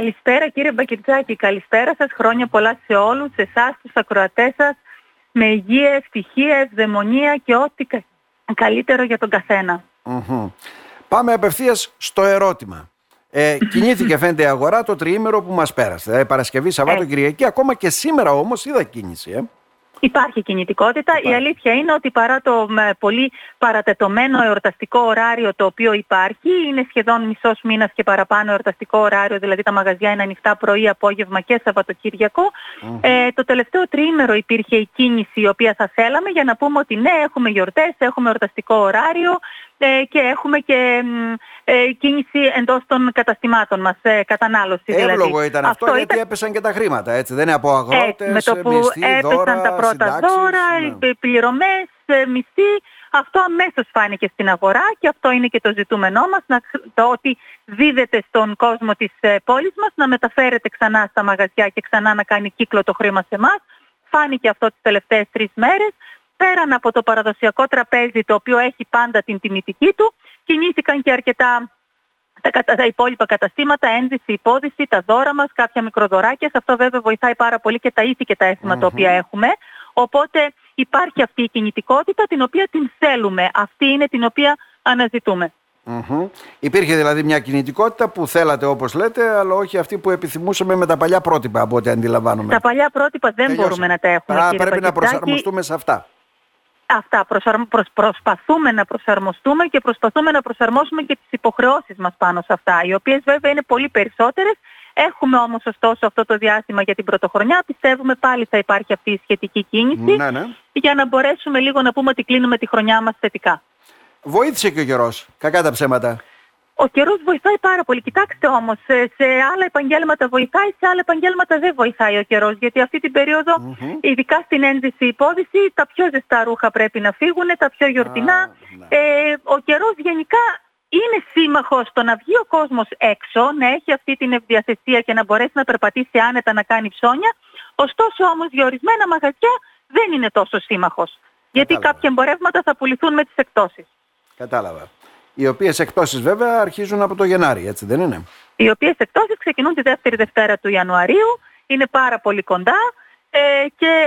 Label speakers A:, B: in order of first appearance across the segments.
A: Καλησπέρα κύριε Μπακυρτζάκη, καλησπέρα σας, χρόνια πολλά σε όλους, σε εσάς, τους ακροατές σας, με υγεία, ευτυχία, ευδαιμονία και ό,τι καλύτερο για τον καθενα
B: Πάμε απευθείας στο ερώτημα. Ε, κινήθηκε φαίνεται η αγορά το τριήμερο που μας πέρασε. Ε, Παρασκευή, Σαββάτο, ε. Κυριακή. Ακόμα και σήμερα όμως είδα κίνηση. Ε.
A: Υπάρχει κινητικότητα. Η αλήθεια είναι ότι παρά το πολύ παρατετωμένο εορταστικό ωράριο το οποίο υπάρχει, είναι σχεδόν μισός μήνας και παραπάνω εορταστικό ωράριο, δηλαδή τα μαγαζιά είναι ανοιχτά πρωί, απόγευμα και σαββατοκυριακο Ε, το τελευταίο τρίμερο υπήρχε η κίνηση η οποία θα θέλαμε για να πούμε ότι ναι, έχουμε γιορτές, έχουμε εορταστικό ωράριο, ε, και έχουμε και ε, κίνηση εντός των καταστημάτων μας, ε, κατανάλωση
B: δηλαδή. Εύλογο ήταν αυτό, αυτό γιατί έπεσαν και τα χρήματα, έτσι, δεν είναι από αγρότες,
A: ε, Με το που
B: μισθή,
A: έπεσαν
B: δώρα,
A: τα πρώτα
B: συντάξεις,
A: δώρα,
B: ναι.
A: οι πληρωμές, μισθή, αυτό αμέσως φάνηκε στην αγορά και αυτό είναι και το ζητούμενό μας, να, το ότι δίδεται στον κόσμο της πόλης μας να μεταφέρεται ξανά στα μαγαζιά και ξανά να κάνει κύκλο το χρήμα σε εμάς. Φάνηκε αυτό τις τελευταίες τρεις μέρες πέραν από το παραδοσιακό τραπέζι το οποίο έχει πάντα την τιμητική του, κινήθηκαν και αρκετά τα, τα υπόλοιπα καταστήματα, ένδυση, υπόδηση, τα δώρα μας, κάποια μικροδωράκια. Σε αυτό βέβαια βοηθάει πάρα πολύ και τα ήθη και τα αισθημα τα οποία έχουμε. Οπότε υπάρχει αυτή η κινητικότητα την οποία την θέλουμε. Αυτή είναι την οποία αναζητούμε.
B: Υπήρχε δηλαδή μια κινητικότητα που θέλατε όπως λέτε, αλλά όχι αυτή που επιθυμούσαμε με τα παλιά πρότυπα από ό,τι αντιλαμβάνομαι.
A: Τα παλιά πρότυπα δεν μπορούμε να τα έχουμε.
B: Άρα πρέπει να προσαρμοστούμε σε αυτά.
A: Αυτά προσπαθούμε να προσαρμοστούμε και προσπαθούμε να προσαρμόσουμε και τις υποχρεώσεις μας πάνω σε αυτά, οι οποίες βέβαια είναι πολύ περισσότερες. Έχουμε όμως ωστόσο αυτό το διάστημα για την πρωτοχρονιά, πιστεύουμε πάλι θα υπάρχει αυτή η σχετική κίνηση
B: ναι, ναι.
A: για να μπορέσουμε λίγο να πούμε ότι κλείνουμε τη χρονιά μας θετικά.
B: Βοήθησε και ο καιρός, κακά τα ψέματα.
A: Ο καιρός βοηθάει πάρα πολύ. Κοιτάξτε όμως, σε, άλλα επαγγέλματα βοηθάει, σε άλλα επαγγέλματα δεν βοηθάει ο καιρός. Γιατί αυτή την περιοδο ειδικά στην ένδυση υπόδηση, τα πιο ζεστά ρούχα πρέπει να φύγουν, τα πιο γιορτινά. Ναι. Ε, ο καιρός γενικά είναι σύμμαχος στο να βγει ο κόσμος έξω, να έχει αυτή την ευδιαθεσία και να μπορέσει να περπατήσει άνετα να κάνει ψώνια. Ωστόσο όμως για ορισμένα μαγαζιά δεν είναι τόσο σύμμαχος. Γιατί κάποια εμπορεύματα θα πουληθούν με τις εκτόσεις.
B: Κατάλαβα οι οποίες εκτόσεις βέβαια αρχίζουν από το Γενάρη, έτσι δεν είναι;
A: Οι οποίες εκτόσεις ξεκινούν τη δεύτερη Δευτέρα του Ιανουαρίου, είναι πάρα πολύ κοντά ε, και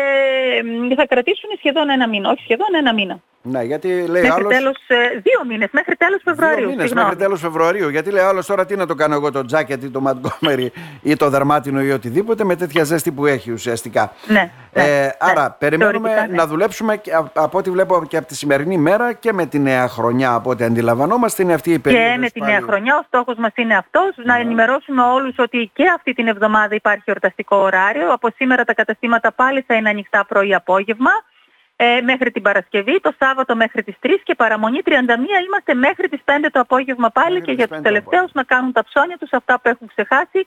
A: ε, θα κρατήσουν σχεδόν ένα μήνα, όχι σχεδόν ένα μήνα.
B: Ναι, γιατί λέει
A: μέχρι
B: άλλος...
A: τέλος, ε, δύο μήνες, μέχρι τέλος Φεβρουαρίου.
B: Δύο μήνες μέχρι τέλος Φεβρουαρίου. Γιατί λέει άλλος τώρα τι να το κάνω εγώ το τζάκετ ή το Μαντγκόμερι ή το δερμάτινο ή οτιδήποτε με τέτοια ζέστη που έχει ουσιαστικά.
A: Ναι,
B: ε,
A: ναι,
B: άρα
A: ναι,
B: περιμένουμε ναι. να δουλέψουμε και, από ό,τι βλέπω και από τη σημερινή μέρα και με τη νέα χρονιά από ό,τι αντιλαμβανόμαστε είναι αυτή η περίοδος.
A: Και με τη νέα χρονιά ο στόχος μας είναι αυτός, να ενημερώσουμε όλους ότι και αυτή την εβδομάδα υπάρχει ορταστικό ωράριο. Από σήμερα τα καταστήματα πάλι θα είναι ανοιχτά πρωί-απόγευμα ε, μέχρι την Παρασκευή, το Σάββατο μέχρι τις 3 και παραμονή 31 είμαστε μέχρι τις 5 το απόγευμα πάλι και για τους τελευταίους να κάνουν τα ψώνια τους, αυτά που έχουν ξεχάσει,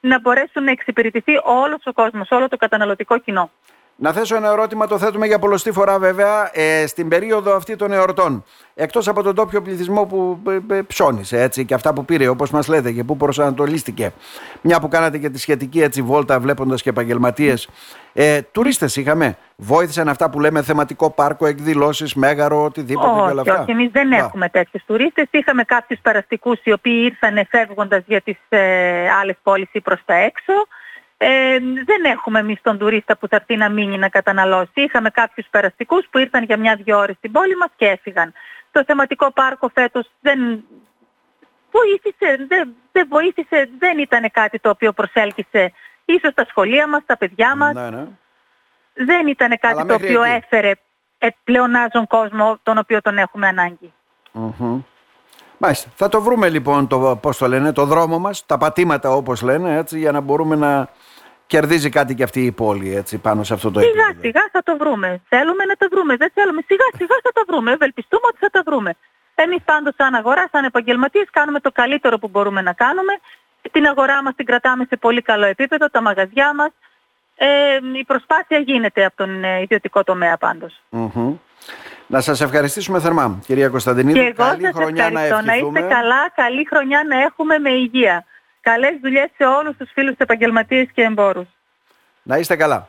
A: να μπορέσουν να εξυπηρετηθεί όλος ο κόσμος, όλο το καταναλωτικό κοινό.
B: Να θέσω ένα ερώτημα, το θέτουμε για πολλωστή φορά βέβαια, ε, στην περίοδο αυτή των εορτών. Εκτός από τον τόπιο πληθυσμό που ε, ε, ψώνισε έτσι, και αυτά που πήρε όπως μας λέτε και που προσανατολίστηκε. Μια που κάνατε και τη σχετική έτσι βόλτα βλέποντας και επαγγελματίες. Ε, τουρίστες είχαμε. Βοήθησαν αυτά που λέμε θεματικό πάρκο, εκδηλώσεις, μέγαρο, οτιδήποτε
A: όχι,
B: και όλα αυτά.
A: Όχι, εμείς δεν έχουμε τέτοιους τουρίστες. Είχαμε κάποιους παραστικούς οι οποίοι ήρθαν φεύγοντας για τις ε, άλλες πόλεις ή προς τα έξω. Ε, δεν έχουμε εμείς τον τουρίστα που θα έρθει να μείνει να καταναλώσει. Είχαμε κάποιους περαστικούς που ήρθαν για μια-δυο ώρες στην πόλη μας και έφυγαν. Το θεματικό πάρκο φέτος δεν βοήθησε, δεν, δεν βοήθησε, δεν ήταν κάτι το οποίο προσέλκυσε ίσως τα σχολεία μας, τα παιδιά μας.
B: Ναι, ναι.
A: Δεν ήταν κάτι το οποίο εκεί. έφερε πλεονάζον κόσμο τον οποίο τον έχουμε ανάγκη.
B: Μάλιστα. Θα το βρούμε λοιπόν το, πώς το λένε, το δρόμο μας, τα πατήματα όπως λένε, έτσι, για να μπορούμε να κερδίζει κάτι και αυτή η πόλη έτσι, πάνω σε αυτό το
A: σιγά,
B: επίπεδο.
A: Σιγά σιγά θα το βρούμε. Θέλουμε να το βρούμε, δεν θέλουμε. Σιγά σιγά θα το βρούμε. Ευελπιστούμε ότι θα το βρούμε. Εμείς πάντως σαν αγορά, σαν επαγγελματίες κάνουμε το καλύτερο που μπορούμε να κάνουμε. Την αγορά μας την κρατάμε σε πολύ καλό επίπεδο, τα μαγαζιά μας. Ε, η προσπάθεια γίνεται από τον ε, ιδιωτικό τομέα πάντως.
B: Να σας ευχαριστήσουμε θερμά, κυρία Κωνσταντινίδη.
A: Και εγώ καλή σας χρονιά να, να είστε καλά, καλή χρονιά να έχουμε με υγεία. Καλές δουλειές σε όλους τους φίλους επαγγελματίες και εμπόρους.
B: Να είστε καλά.